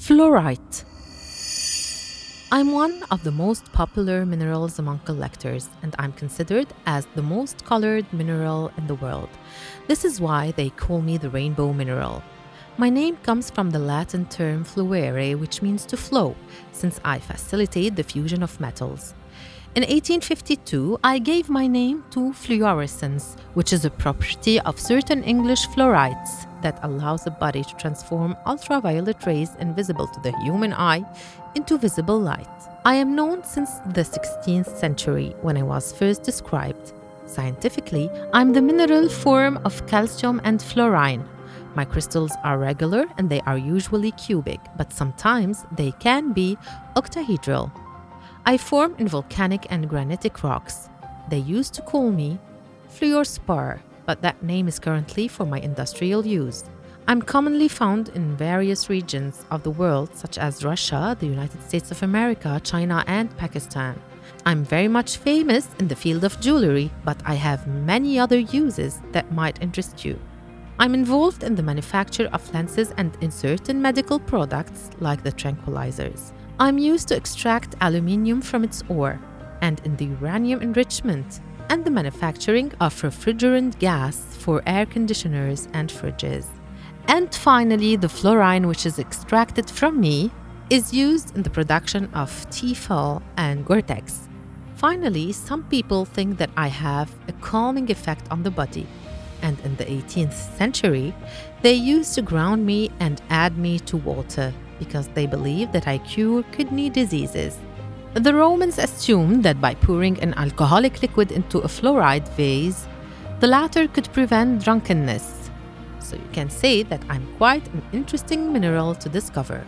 Fluorite. I'm one of the most popular minerals among collectors, and I'm considered as the most colored mineral in the world. This is why they call me the rainbow mineral. My name comes from the Latin term fluere, which means to flow, since I facilitate the fusion of metals. In 1852, I gave my name to fluorescence, which is a property of certain English fluorides that allows the body to transform ultraviolet rays invisible to the human eye into visible light. I am known since the 16th century when I was first described. Scientifically, I'm the mineral form of calcium and fluorine. My crystals are regular and they are usually cubic, but sometimes they can be octahedral. I form in volcanic and granitic rocks. They used to call me fluorspar, but that name is currently for my industrial use. I'm commonly found in various regions of the world, such as Russia, the United States of America, China, and Pakistan. I'm very much famous in the field of jewelry, but I have many other uses that might interest you. I'm involved in the manufacture of lenses and in certain medical products like the tranquilizers. I'm used to extract aluminium from its ore and in the uranium enrichment and the manufacturing of refrigerant gas for air conditioners and fridges. And finally, the fluorine, which is extracted from me, is used in the production of Tefal and Gore-Tex. Finally, some people think that I have a calming effect on the body. And in the 18th century, they used to ground me and add me to water because they believed that I cure kidney diseases. The Romans assumed that by pouring an alcoholic liquid into a fluorite vase, the latter could prevent drunkenness. So you can say that I'm quite an interesting mineral to discover.